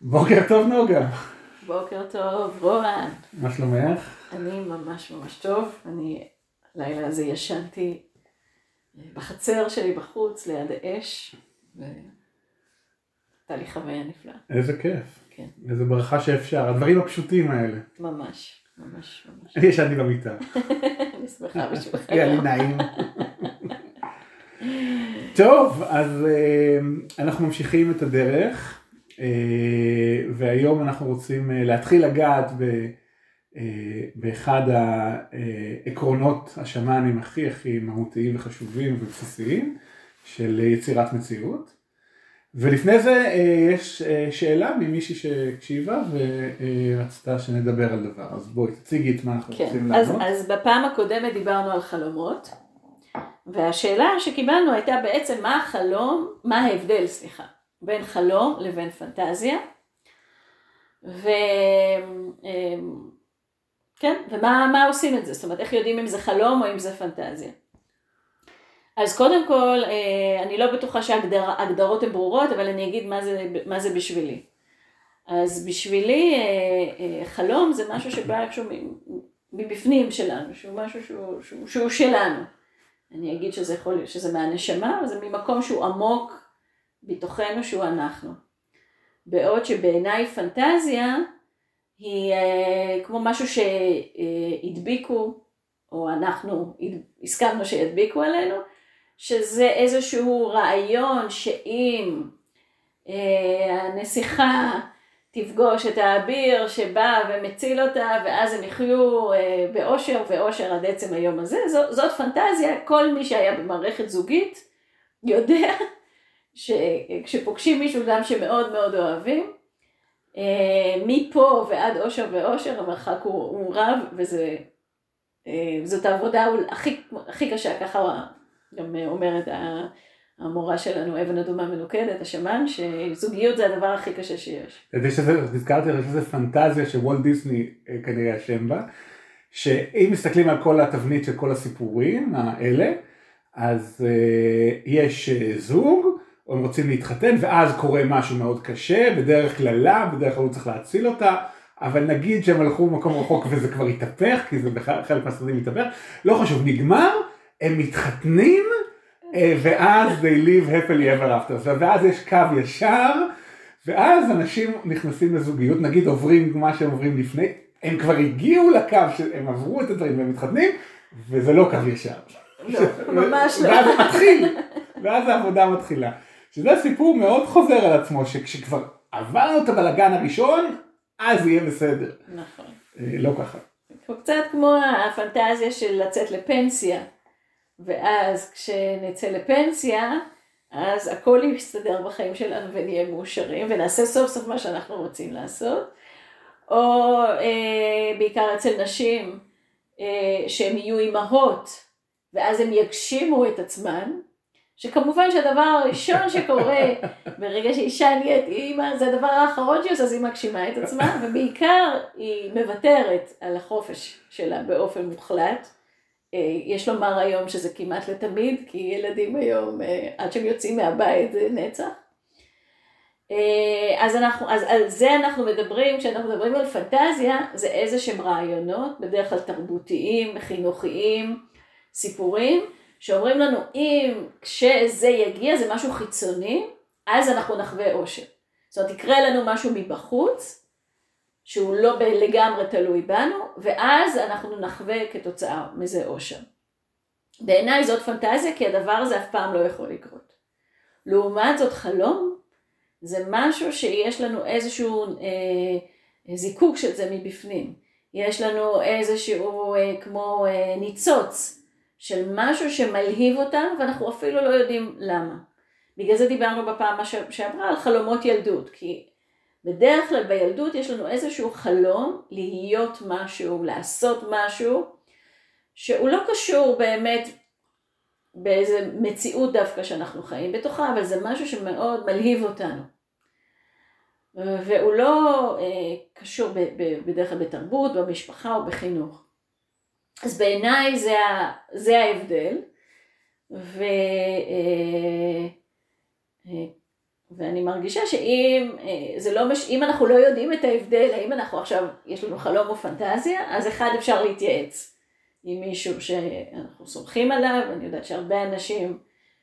בוקר טוב נוגה. בוקר טוב, רוען. מה שלומך? אני ממש ממש טוב. אני לילה הזה ישנתי בחצר שלי בחוץ ליד האש, והייתה לי חוויה נפלאה. איזה כיף. כן. איזה ברכה שאפשר, הדברים הפשוטים האלה. ממש, ממש ממש. אני ישנתי במיטה. אני שמחה בשבילך. היה לי נעים. טוב, אז אה, אנחנו ממשיכים את הדרך, אה, והיום אנחנו רוצים אה, להתחיל לגעת ב... באחד העקרונות השמאנים הכי הכי מהותיים וחשובים ובסיסיים של יצירת מציאות. ולפני זה יש שאלה ממישהי שהקשיבה ורצתה שנדבר על דבר, אז בואי תציגי את מה אנחנו כן. רוצים אז, לענות. אז בפעם הקודמת דיברנו על חלומות, והשאלה שקיבלנו הייתה בעצם מה החלום, מה ההבדל, סליחה, בין חלום לבין פנטזיה. ו... כן, ומה מה עושים את זה? זאת אומרת, איך יודעים אם זה חלום או אם זה פנטזיה? אז קודם כל, אה, אני לא בטוחה שההגדרות הן ברורות, אבל אני אגיד מה זה, מה זה בשבילי. אז בשבילי אה, אה, חלום זה משהו שבא איכשהו מבפנים שלנו, שהוא משהו שהוא, שהוא, שהוא שלנו. אני אגיד שזה יכול, שזה מהנשמה, אבל זה ממקום שהוא עמוק בתוכנו, שהוא אנחנו. בעוד שבעיניי פנטזיה, היא uh, כמו משהו שהדביקו, או אנחנו הסכמנו שידביקו עלינו, שזה איזשהו רעיון שאם uh, הנסיכה תפגוש את האביר שבא ומציל אותה, ואז הם יחיו uh, באושר ואושר עד עצם היום הזה, זאת, זאת פנטזיה, כל מי שהיה במערכת זוגית יודע שכשפוגשים מישהו גם שמאוד מאוד אוהבים, אה, מפה ועד אושר ואושר המרחק הוא, הוא רב וזאת העבודה הכי, הכי קשה, ככה גם אומרת המורה שלנו, אבן אדומה מנוקדת, השמן, שזוגיות זה הדבר הכי קשה שיש. יש איזה, נזכרתי על איזה פנטזיה שוולט דיסני אה, כנראה אשם בה, שאם מסתכלים על כל התבנית של כל הסיפורים האלה, אז יש זוג, הם רוצים להתחתן ואז קורה משהו מאוד קשה, בדרך כלל לה, בדרך כלל הוא צריך להציל אותה, אבל נגיד שהם הלכו במקום רחוק וזה כבר התהפך, כי זה בחלק מהסרטים התהפך, לא חשוב, נגמר, הם מתחתנים, אה, ואז they live happily ever after, ואז יש קו ישר, ואז אנשים נכנסים לזוגיות, נגיד עוברים מה שהם עוברים לפני, הם כבר הגיעו לקו שהם עברו את הדברים והם מתחתנים, וזה לא קו ישר. לא, ממש לא. ואז זה מתחיל, ואז העבודה מתחילה. שזה סיפור מאוד חוזר על עצמו, שכשכבר עברנו את הבלאגן הראשון, אז יהיה בסדר. נכון. לא ככה. קצת כמו הפנטזיה של לצאת לפנסיה, ואז כשנצא לפנסיה, אז הכל יסתדר בחיים שלנו ונהיה מאושרים, ונעשה סוף סוף מה שאנחנו רוצים לעשות. או אה, בעיקר אצל נשים, אה, שהן יהיו אימהות, ואז הן יגשימו את עצמן, שכמובן שהדבר הראשון שקורה ברגע שאישה נהיית אימא, זה הדבר האחרון שהיא עושה, אז היא מגשימה את עצמה, ובעיקר היא מוותרת על החופש שלה באופן מוחלט. אה, יש לומר היום שזה כמעט לתמיד, כי ילדים היום, אה, עד שהם יוצאים מהבית זה נצח. אה, אז, אנחנו, אז על זה אנחנו מדברים, כשאנחנו מדברים על פנטזיה, זה איזה שהם רעיונות, בדרך כלל תרבותיים, חינוכיים, סיפורים, שאומרים לנו אם כשזה יגיע זה משהו חיצוני, אז אנחנו נחווה אושר. זאת אומרת, יקרה לנו משהו מבחוץ, שהוא לא לגמרי תלוי בנו, ואז אנחנו נחווה כתוצאה מזה אושר. בעיניי זאת פנטזיה, כי הדבר הזה אף פעם לא יכול לקרות. לעומת זאת חלום, זה משהו שיש לנו איזשהו אה, זיקוק של זה מבפנים. יש לנו איזשהו אה, כמו אה, ניצוץ של משהו שמלהיב אותנו ואנחנו אפילו לא יודעים למה. בגלל זה דיברנו בפעם שעברה על חלומות ילדות, כי בדרך כלל בילדות יש לנו איזשהו חלום להיות משהו, לעשות משהו, שהוא לא קשור באמת באיזה מציאות דווקא שאנחנו חיים בתוכה, אבל זה משהו שמאוד מלהיב אותנו. והוא לא אה, קשור בדרך כלל בתרבות, במשפחה או בחינוך. אז בעיניי זה, זה ההבדל. ו, אה, אה, ואני מרגישה שאם אה, זה לא מש... אם אנחנו לא יודעים את ההבדל, האם אנחנו עכשיו, יש לנו חלום או פנטזיה, אז אחד אפשר להתייעץ עם מישהו שאנחנו סומכים עליו, אני יודעת שהרבה אנשים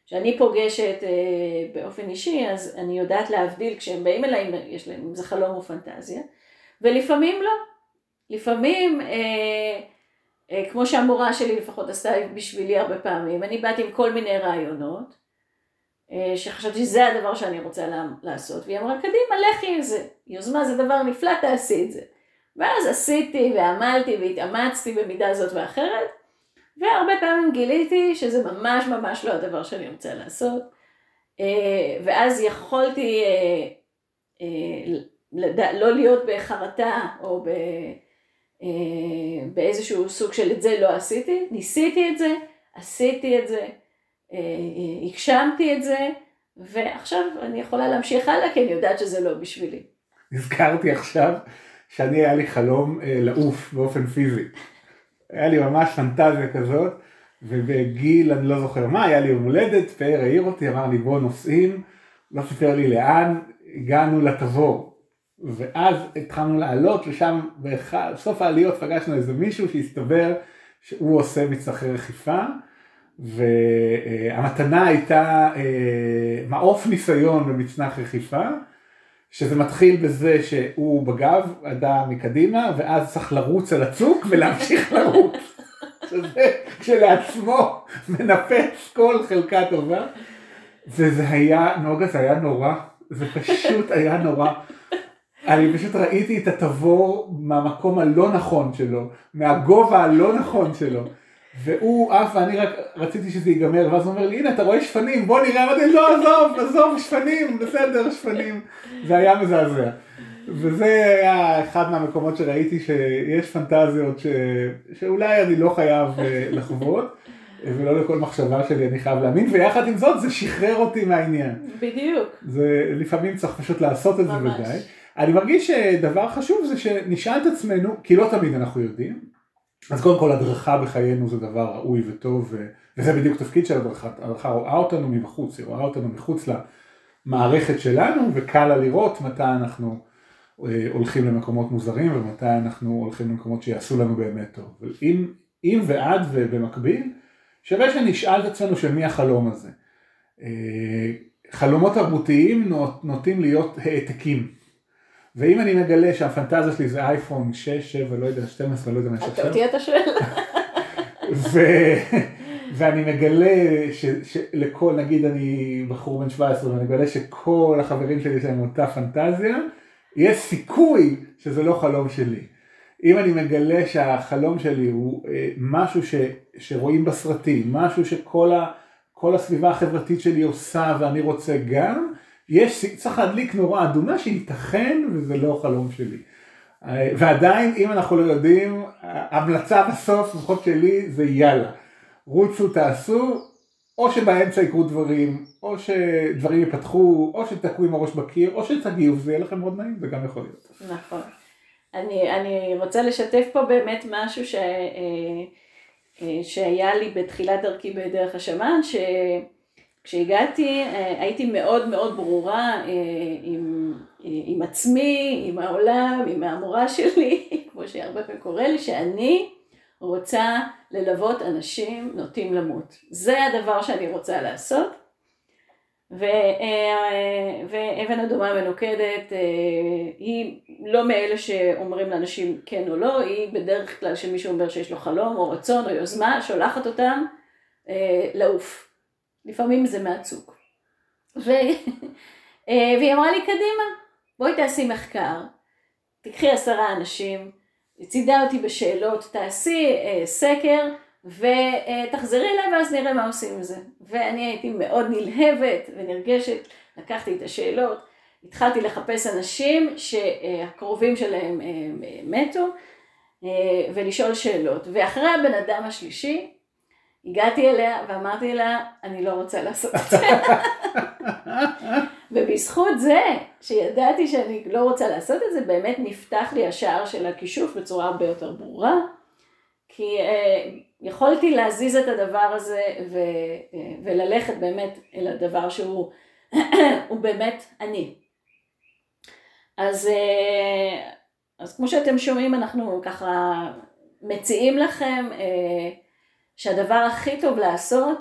שאני פוגשת באופן אישי, אז אני יודעת להבדיל כשהם באים אליי, יש להם, אם זה חלום או פנטזיה, ולפעמים לא. לפעמים, אה, כמו שהמורה שלי לפחות עשתה בשבילי הרבה פעמים, אני באתי עם כל מיני רעיונות, אה, שחשבתי שזה הדבר שאני רוצה לעשות, והיא אמרה, קדימה, לכי עם זה, יוזמה זה דבר נפלא, תעשי את זה. ואז עשיתי ועמלתי והתאמצתי במידה זאת ואחרת, והרבה פעמים גיליתי שזה ממש ממש לא הדבר שאני רוצה לעשות, אה, ואז יכולתי לא להיות בחרטה או באיזשהו סוג של את זה לא עשיתי, ניסיתי את זה, עשיתי את זה, אה, הגשמתי את זה, ועכשיו אני יכולה להמשיך הלאה כי אני יודעת שזה לא בשבילי. נזכרתי עכשיו שאני היה לי חלום אה, לעוף באופן פיזי. היה לי ממש פנטזיה כזאת, ובגיל אני לא זוכר מה, היה לי יום הולדת, פאר העיר אותי, אמר לי בוא נוסעים, לא סיפר לי לאן, הגענו לתבור. ואז התחלנו לעלות ושם בסוף העליות פגשנו איזה מישהו שהסתבר שהוא עושה מצרכי רכיפה והמתנה הייתה אה, מעוף ניסיון במצנח רכיפה, שזה מתחיל בזה שהוא בגב, אדם מקדימה, ואז צריך לרוץ על הצוק ולהמשיך לרוץ. שזה כשלעצמו מנפץ כל חלקה טובה. וזה היה, נוגה זה היה נורא, זה פשוט היה נורא. אני פשוט ראיתי את התבור מהמקום הלא נכון שלו, מהגובה הלא נכון שלו. והוא עף ואני רק רציתי שזה ייגמר ואז הוא אומר לי הנה אתה רואה שפנים בוא נראה אמרתי לא עזוב עזוב שפנים בסדר שפנים זה היה מזעזע וזה היה אחד מהמקומות שראיתי שיש פנטזיות ש... שאולי אני לא חייב אה, לחוות ולא לכל מחשבה שלי אני חייב להאמין ויחד עם זאת זה שחרר אותי מהעניין. בדיוק. זה לפעמים צריך פשוט לעשות את זה ודאי. אני מרגיש שדבר חשוב זה שנשאל את עצמנו כי לא תמיד אנחנו יודעים אז קודם כל הדרכה בחיינו זה דבר ראוי וטוב וזה בדיוק תפקיד של הדרכה, הדרכה רואה אותנו מבחוץ, היא רואה אותנו מחוץ למערכת שלנו וקל לה לראות מתי אנחנו אה, הולכים למקומות מוזרים ומתי אנחנו הולכים למקומות שיעשו לנו באמת טוב. אם, אם ועד ובמקביל שווה שנשאל את עצמנו של מי החלום הזה. אה, חלומות תרבותיים נוטים להיות העתקים. ואם אני מגלה שהפנטזיה שלי זה אייפון 6, 7, לא יודע, 12, לא יודע מה יש עכשיו. אותי אתה שואל. ואני מגלה שלכל, נגיד אני בחור בן 17 ואני מגלה שכל החברים שלי יש להם אותה פנטזיה, יש סיכוי שזה לא חלום שלי. אם אני מגלה שהחלום שלי הוא אה, משהו ש, שרואים בסרטים, משהו שכל ה, הסביבה החברתית שלי עושה ואני רוצה גם, יש, צריך להדליק נורה אדומה שייתכן וזה לא חלום שלי. ועדיין אם אנחנו לא יודעים, המלצה בסוף, לפחות שלי, זה יאללה. רוצו תעשו, או שבאמצע יקרו דברים, או שדברים ייפתחו, או שתקעו עם הראש בקיר, או שתגיעו וזה יהיה לכם מאוד נעים, זה גם יכול להיות. נכון. אני, אני רוצה לשתף פה באמת משהו ש, אה, אה, שהיה לי בתחילת דרכי בדרך השמן, ש... כשהגעתי אה, הייתי מאוד מאוד ברורה אה, עם, עם עצמי, עם העולם, עם המורה שלי, כמו שהרבה פעמים קורה לי, שאני רוצה ללוות אנשים נוטים למות. זה הדבר שאני רוצה לעשות. אה, ואבן אדומה מנוקדת היא לא מאלה שאומרים לאנשים כן או לא, היא בדרך כלל שמישהו אומר שיש לו חלום או רצון או יוזמה, שולחת אותם לעוף. לפעמים זה מהצוק. ו... אה, והיא אמרה לי, קדימה, בואי תעשי מחקר, תקחי עשרה אנשים, צידה אותי בשאלות, תעשי אה, סקר ותחזרי אליי ואז נראה מה עושים עם זה. ואני הייתי מאוד נלהבת ונרגשת, לקחתי את השאלות, התחלתי לחפש אנשים שהקרובים שלהם אה, מתו ולשאול שאלות. ואחרי הבן אדם השלישי, הגעתי אליה ואמרתי לה, אני לא רוצה לעשות את זה. ובזכות זה, שידעתי שאני לא רוצה לעשות את זה, באמת נפתח לי השער של הכישוף בצורה הרבה יותר ברורה, כי אה, יכולתי להזיז את הדבר הזה ו, אה, וללכת באמת אל הדבר שהוא הוא באמת אני. אז, אה, אז כמו שאתם שומעים, אנחנו ככה מציעים לכם אה, שהדבר הכי טוב לעשות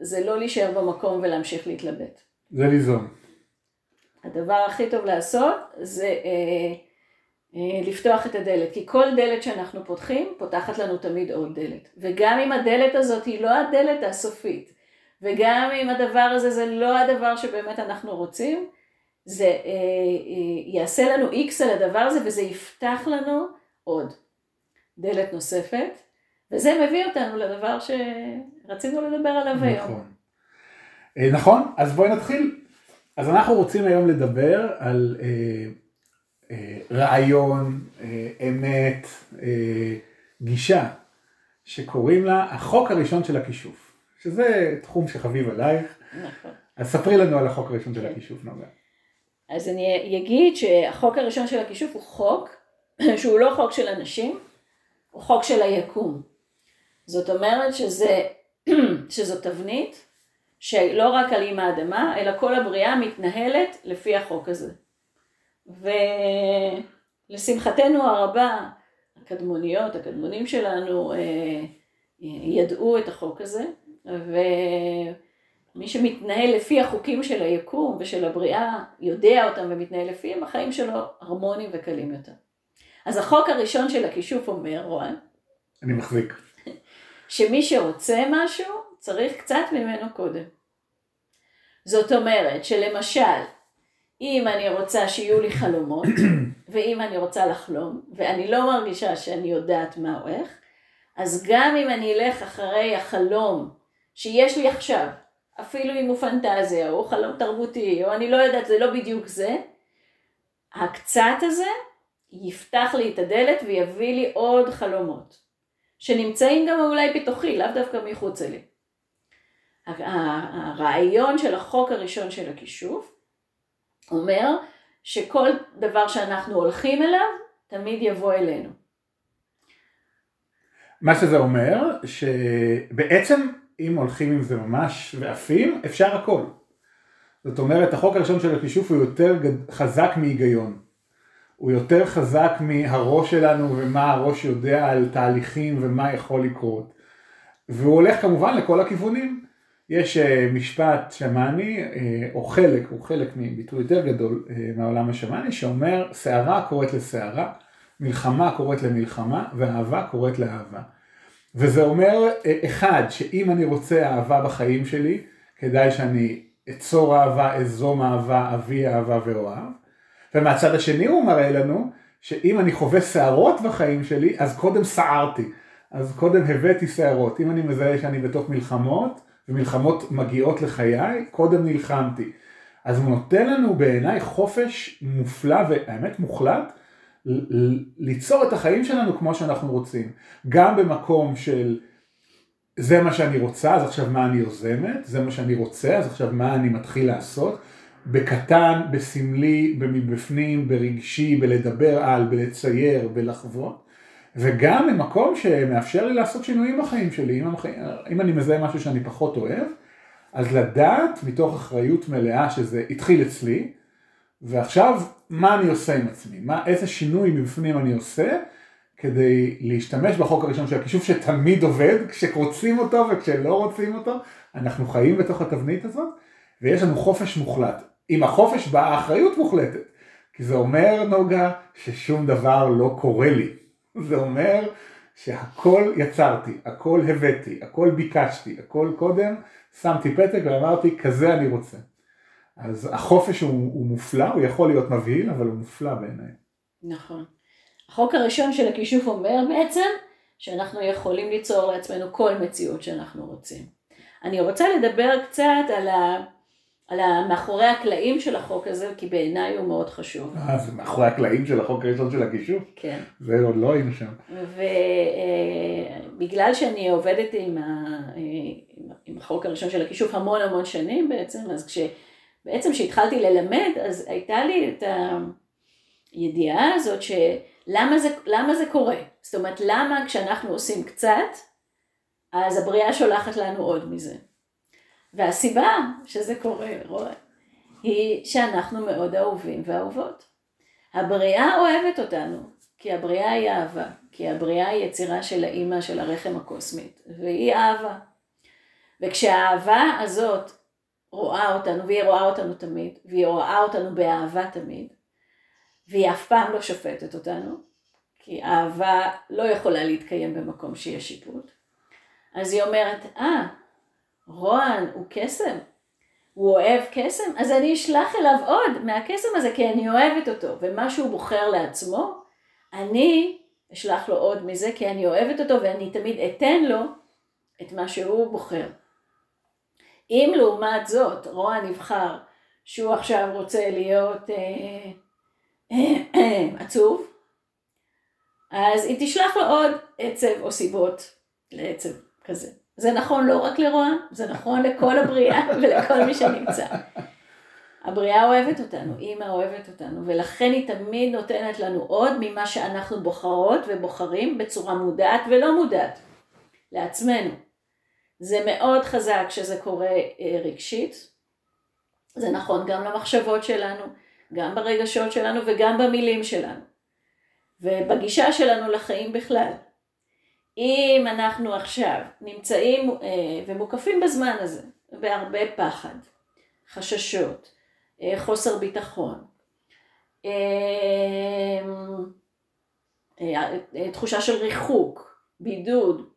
זה לא להישאר במקום ולהמשיך להתלבט. זה ליזום. הדבר הכי טוב לעשות זה אה, אה, לפתוח את הדלת, כי כל דלת שאנחנו פותחים, פותחת לנו תמיד עוד דלת. וגם אם הדלת הזאת היא לא הדלת הסופית, וגם אם הדבר הזה זה לא הדבר שבאמת אנחנו רוצים, זה אה, אה, יעשה לנו איקס על הדבר הזה וזה יפתח לנו עוד דלת נוספת, וזה מביא אותנו לדבר שרצינו לדבר עליו נכון. היום. אה, נכון, אז בואי נתחיל. אז אנחנו רוצים היום לדבר על אה, אה, רעיון, אה, אמת, אה, גישה, שקוראים לה החוק הראשון של הכישוף, שזה תחום שחביב עלייך. נכון. אז ספרי לנו על החוק הראשון של כן. הכישוף, נוגה. אז אני אגיד שהחוק הראשון של הכישוף הוא חוק שהוא לא חוק של אנשים, הוא חוק של היקום. זאת אומרת שזה, שזו תבנית שלא רק על אימא האדמה, אלא כל הבריאה מתנהלת לפי החוק הזה. ולשמחתנו הרבה, הקדמוניות, הקדמונים שלנו, אה, ידעו את החוק הזה, ומי שמתנהל לפי החוקים של היקום ושל הבריאה, יודע אותם ומתנהל לפיהם, החיים שלו הרמוניים וקלים יותר. אז החוק הראשון של הכישוף אומר, רוען, אני מחזיק. שמי שרוצה משהו, צריך קצת ממנו קודם. זאת אומרת שלמשל, אם אני רוצה שיהיו לי חלומות, ואם אני רוצה לחלום, ואני לא מרגישה שאני יודעת מה או איך, אז גם אם אני אלך אחרי החלום שיש לי עכשיו, אפילו אם הוא פנטזיה, או חלום תרבותי, או אני לא יודעת, זה לא בדיוק זה, הקצת הזה יפתח לי את הדלת ויביא לי עוד חלומות, שנמצאים גם אולי בתוכי, לאו דווקא מחוצה לי. הרעיון של החוק הראשון של הכישוף אומר שכל דבר שאנחנו הולכים אליו, תמיד יבוא אלינו. מה שזה אומר, שבעצם אם הולכים עם זה ממש ועפים, אפשר הכל. זאת אומרת, החוק הראשון של הכישוף הוא יותר חזק מהיגיון. הוא יותר חזק מהראש שלנו ומה הראש יודע על תהליכים ומה יכול לקרות. והוא הולך כמובן לכל הכיוונים. יש אה, משפט שמאני, אה, או חלק, הוא חלק מביטוי יותר גדול אה, מהעולם השמאני, שאומר, סערה קוראת לסערה, מלחמה קוראת למלחמה, ואהבה קוראת לאהבה. וזה אומר, אחד, שאם אני רוצה אהבה בחיים שלי, כדאי שאני אצור אהבה, אזום אהבה, אביא אהבה ואוהב. ומהצד השני הוא מראה לנו, שאם אני חווה סערות בחיים שלי, אז קודם סערתי. אז קודם הבאתי סערות. אם אני מזהה שאני בתוך מלחמות, ומלחמות מגיעות לחיי, קודם נלחמתי. אז הוא נותן לנו בעיניי חופש מופלא והאמת מוחלט ליצור את החיים שלנו כמו שאנחנו רוצים. גם במקום של זה מה שאני רוצה, אז עכשיו מה אני יוזמת, זה מה שאני רוצה, אז עכשיו מה אני מתחיל לעשות. בקטן, בסמלי, מבפנים, ברגשי, בלדבר על, בלצייר, בלחוות. וגם ממקום שמאפשר לי לעשות שינויים בחיים שלי, אם, המח... אם אני מזהה משהו שאני פחות אוהב, אז לדעת מתוך אחריות מלאה שזה התחיל אצלי, ועכשיו מה אני עושה עם עצמי, מה, איזה שינוי מבפנים אני עושה, כדי להשתמש בחוק הראשון של הכישוף שתמיד עובד, כשרוצים אותו וכשלא רוצים אותו, אנחנו חיים בתוך התבנית הזאת, ויש לנו חופש מוחלט. עם החופש באה אחריות מוחלטת, כי זה אומר נוגה ששום דבר לא קורה לי. זה אומר שהכל יצרתי, הכל הבאתי, הכל ביקשתי, הכל קודם, שמתי פתק ואמרתי כזה אני רוצה. אז החופש הוא, הוא מופלא, הוא יכול להיות מבהיל, אבל הוא מופלא בעיניי. נכון. החוק הראשון של הכישוף אומר בעצם שאנחנו יכולים ליצור לעצמנו כל מציאות שאנחנו רוצים. אני רוצה לדבר קצת על ה... על מאחורי הקלעים של החוק הזה, כי בעיניי הוא מאוד חשוב. אה, זה מאחורי הקלעים של החוק הראשון של הכישוף? כן. זה עוד לא היינו שם. ובגלל שאני עובדת עם, ה... עם החוק הראשון של הכישוף המון המון שנים בעצם, אז כש... בעצם כשהתחלתי ללמד, אז הייתה לי את הידיעה הזאת שלמה זה, למה זה קורה. זאת אומרת, למה כשאנחנו עושים קצת, אז הבריאה שולחת לנו עוד מזה. והסיבה שזה קורה, רואה, היא שאנחנו מאוד אהובים ואהובות. הבריאה אוהבת אותנו, כי הבריאה היא אהבה, כי הבריאה היא יצירה של האימא של הרחם הקוסמית, והיא אהבה. וכשהאהבה הזאת רואה אותנו, והיא רואה אותנו תמיד, והיא רואה אותנו באהבה תמיד, והיא אף פעם לא שופטת אותנו, כי אהבה לא יכולה להתקיים במקום שיש שיפוט. אז היא אומרת, אה, רוען הוא קסם, הוא אוהב קסם, אז אני אשלח אליו עוד מהקסם הזה, כי אני אוהבת אותו, ומה שהוא בוחר לעצמו, אני אשלח לו עוד מזה, כי אני אוהבת אותו, ואני תמיד אתן לו את מה שהוא בוחר. אם לעומת זאת רוע נבחר שהוא עכשיו רוצה להיות אה, אה, אה, עצוב, אז היא תשלח לו עוד עצב או סיבות לעצב כזה. זה נכון לא רק לרוע, זה נכון לכל הבריאה ולכל מי שנמצא. הבריאה אוהבת אותנו, אימא אוהבת אותנו, ולכן היא תמיד נותנת לנו עוד ממה שאנחנו בוחרות ובוחרים בצורה מודעת ולא מודעת לעצמנו. זה מאוד חזק שזה קורה אה, רגשית, זה נכון גם למחשבות שלנו, גם ברגשות שלנו וגם במילים שלנו, ובגישה שלנו לחיים בכלל. אם אנחנו עכשיו נמצאים אה, ומוקפים בזמן הזה בהרבה פחד, חששות, אה, חוסר ביטחון, תחושה של ריחוק, בידוד,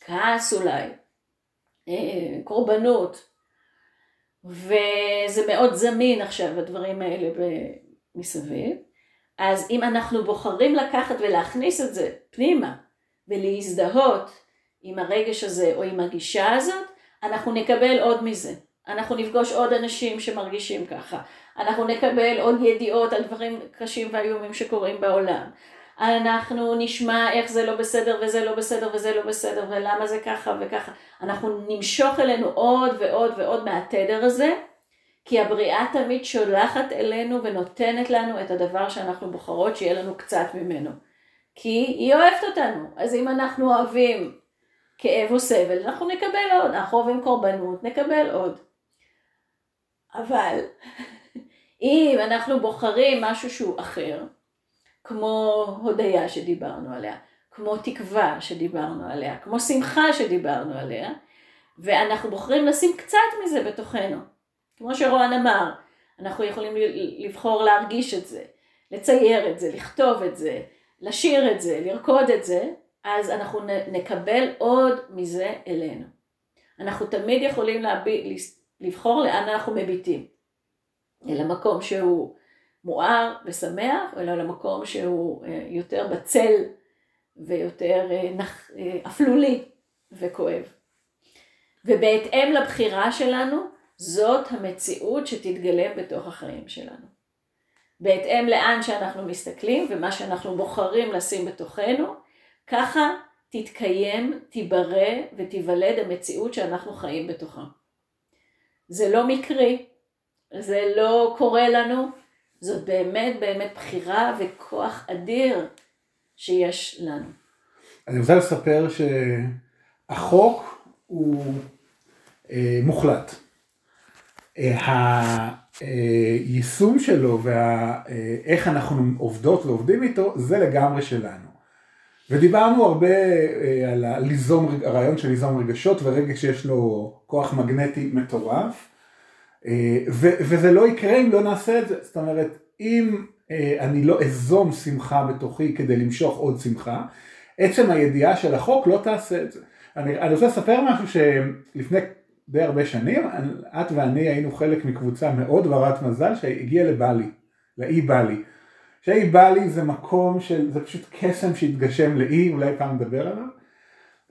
כעס אולי, אה, קורבנות, וזה מאוד זמין עכשיו הדברים האלה מסביב, אז אם אנחנו בוחרים לקחת ולהכניס את זה פנימה ולהזדהות עם הרגש הזה או עם הגישה הזאת, אנחנו נקבל עוד מזה. אנחנו נפגוש עוד אנשים שמרגישים ככה, אנחנו נקבל עוד ידיעות על דברים קשים ואיומים שקורים בעולם, אנחנו נשמע איך זה לא בסדר וזה לא בסדר וזה לא בסדר ולמה זה ככה וככה. אנחנו נמשוך אלינו עוד ועוד ועוד מהתדר הזה, כי הבריאה תמיד שולחת אלינו ונותנת לנו את הדבר שאנחנו בוחרות שיהיה לנו קצת ממנו. כי היא אוהבת אותנו, אז אם אנחנו אוהבים כאב או סבל, אנחנו נקבל עוד, אנחנו אוהבים קורבנות, נקבל עוד. אבל אם אנחנו בוחרים משהו שהוא אחר, כמו הודיה שדיברנו עליה, כמו תקווה שדיברנו עליה, כמו שמחה שדיברנו עליה, ואנחנו בוחרים לשים קצת מזה בתוכנו. כמו שרוען אמר, אנחנו יכולים לבחור להרגיש את זה, לצייר את זה, לכתוב את זה, לשיר את זה, לרקוד את זה, אז אנחנו נקבל עוד מזה אלינו. אנחנו תמיד יכולים להביט, לבחור לאן אנחנו מביטים. אל המקום שהוא מואר ושמח, אלא למקום שהוא אה, יותר בצל ויותר אה, אה, אפלולי וכואב. ובהתאם לבחירה שלנו, זאת המציאות שתתגלם בתוך החיים שלנו. בהתאם לאן שאנחנו מסתכלים ומה שאנחנו בוחרים לשים בתוכנו, ככה תתקיים, תיברא ותיוולד המציאות שאנחנו חיים בתוכה. זה לא מקרי, זה לא קורה לנו, זאת באמת באמת בחירה וכוח אדיר שיש לנו. אני רוצה לספר שהחוק הוא אה, מוחלט. אה, היישום שלו ואיך אה, אנחנו עובדות ועובדים איתו זה לגמרי שלנו. ודיברנו הרבה אה, על ליזום, הרעיון של ליזום רגשות ורגש שיש לו כוח מגנטי מטורף. אה, וזה לא יקרה אם לא נעשה את זה, זאת אומרת, אם אני לא אזום שמחה בתוכי כדי למשוך עוד שמחה, עצם הידיעה של החוק לא תעשה את זה. אני, אני רוצה לספר משהו שלפני די הרבה שנים, את ואני היינו חלק מקבוצה מאוד ברת מזל שהגיעה לבלי, לאי בלי. שאי בלי זה מקום של, זה פשוט קסם שהתגשם לאי, אולי פעם נדבר עליו.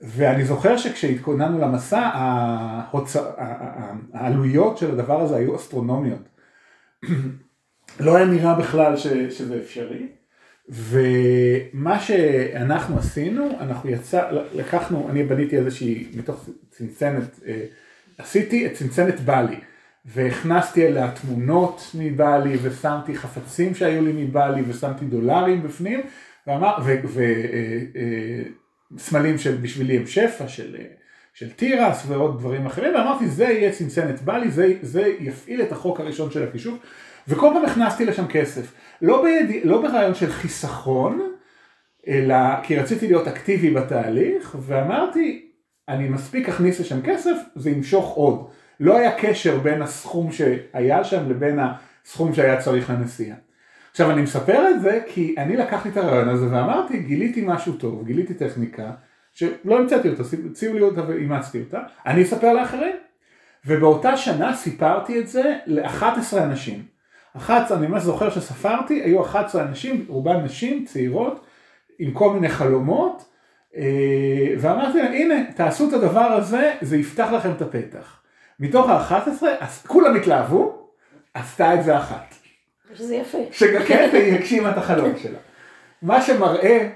ואני זוכר שכשהתכוננו למסע, ההוצא, העלויות של הדבר הזה היו אסטרונומיות. לא היה נראה בכלל ש, שזה אפשרי. ומה שאנחנו עשינו, אנחנו יצא, לקחנו, אני בניתי איזושהי, מתוך צנצנת, אה, עשיתי את צנצנת בלי, והכנסתי אליה תמונות מבלי, ושמתי חפצים שהיו לי מבלי, ושמתי דולרים בפנים, ואמר, ו, ו, אה, אה, של בשבילי הם שפע, של, של תירס ועוד דברים אחרים, ואמרתי זה יהיה צנצנת בלי, זה, זה יפעיל את החוק הראשון של הכישוף, וכל פעם הכנסתי לשם כסף. לא, ביד... לא ברעיון של חיסכון, אלא כי רציתי להיות אקטיבי בתהליך, ואמרתי, אני מספיק אכניס לשם כסף, זה ימשוך עוד. לא היה קשר בין הסכום שהיה שם לבין הסכום שהיה צריך לנסיעה. עכשיו אני מספר את זה כי אני לקחתי את הרעיון הזה ואמרתי, גיליתי משהו טוב, גיליתי טכניקה, שלא המצאתי אותה, הציעו לי אותה ואימצתי אותה, אני אספר לאחרים. ובאותה שנה סיפרתי את זה ל-11 אנשים. 11, אני ממש זוכר שספרתי, היו 11 אנשים, רובן נשים, צעירות, עם כל מיני חלומות, ואמרתי להם, הנה, תעשו את הדבר הזה, זה יפתח לכם את הפתח. מתוך ה-11, אז כולם התלהבו, עשתה את זה אחת. שזה יפה. שכן, היא הגשימה את החלום שלה. מה שמראה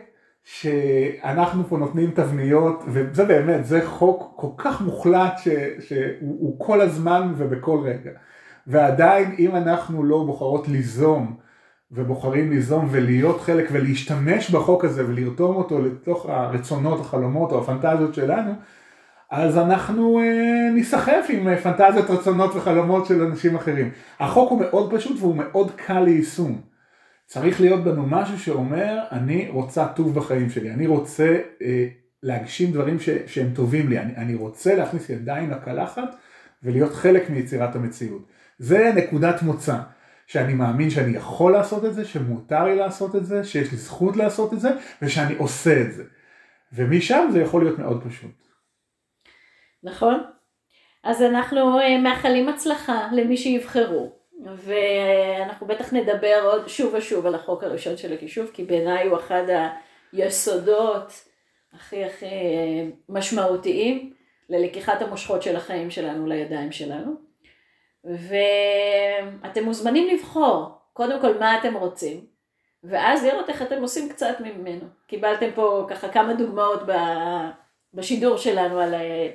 שאנחנו פה נותנים תבניות, וזה באמת, זה חוק כל כך מוחלט ש, שהוא כל הזמן ובכל רגע. ועדיין אם אנחנו לא בוחרות ליזום ובוחרים ליזום ולהיות חלק ולהשתמש בחוק הזה ולרתום אותו לתוך הרצונות, החלומות או הפנטזיות שלנו, אז אנחנו אה, ניסחף עם אה, פנטזיות, רצונות וחלומות של אנשים אחרים. החוק הוא מאוד פשוט והוא מאוד קל ליישום. צריך להיות בנו משהו שאומר, אני רוצה טוב בחיים שלי, אני רוצה אה, להגשים דברים ש, שהם טובים לי, אני, אני רוצה להכניס ידיים לקלחת ולהיות חלק מיצירת המציאות. זה נקודת מוצא, שאני מאמין שאני יכול לעשות את זה, שמותר לי לעשות את זה, שיש לי זכות לעשות את זה, ושאני עושה את זה. ומשם זה יכול להיות מאוד פשוט. נכון. אז אנחנו אה, מאחלים הצלחה למי שיבחרו, ואנחנו בטח נדבר עוד שוב ושוב על החוק הראשון של הכישוף, כי בעיניי הוא אחד היסודות הכי הכי אה, משמעותיים ללקיחת המושכות של החיים שלנו לידיים שלנו. ואתם מוזמנים לבחור קודם כל מה אתם רוצים, ואז לראות איך אתם עושים קצת ממנו. קיבלתם פה ככה כמה דוגמאות בשידור שלנו על אה,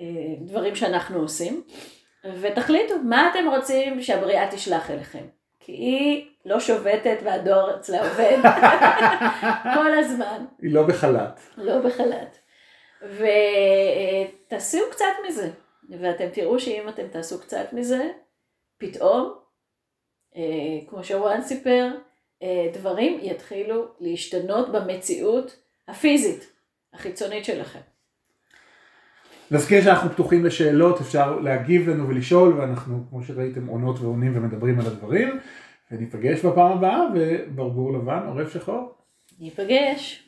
אה, דברים שאנחנו עושים, ותחליטו מה אתם רוצים שהבריאה תשלח אליכם. כי היא לא שובתת והדואר אצלה עובד כל הזמן. היא לא בחל"ת. לא בחל"ת. ותעשו קצת מזה. ואתם תראו שאם אתם תעשו קצת מזה, פתאום, אה, כמו שרואן סיפר, אה, דברים יתחילו להשתנות במציאות הפיזית, החיצונית שלכם. נזכיר שאנחנו פתוחים לשאלות, אפשר להגיב לנו ולשאול, ואנחנו, כמו שראיתם, עונות ועונים ומדברים על הדברים, וניפגש בפעם הבאה, וברבור לבן, עורף שחור. ניפגש.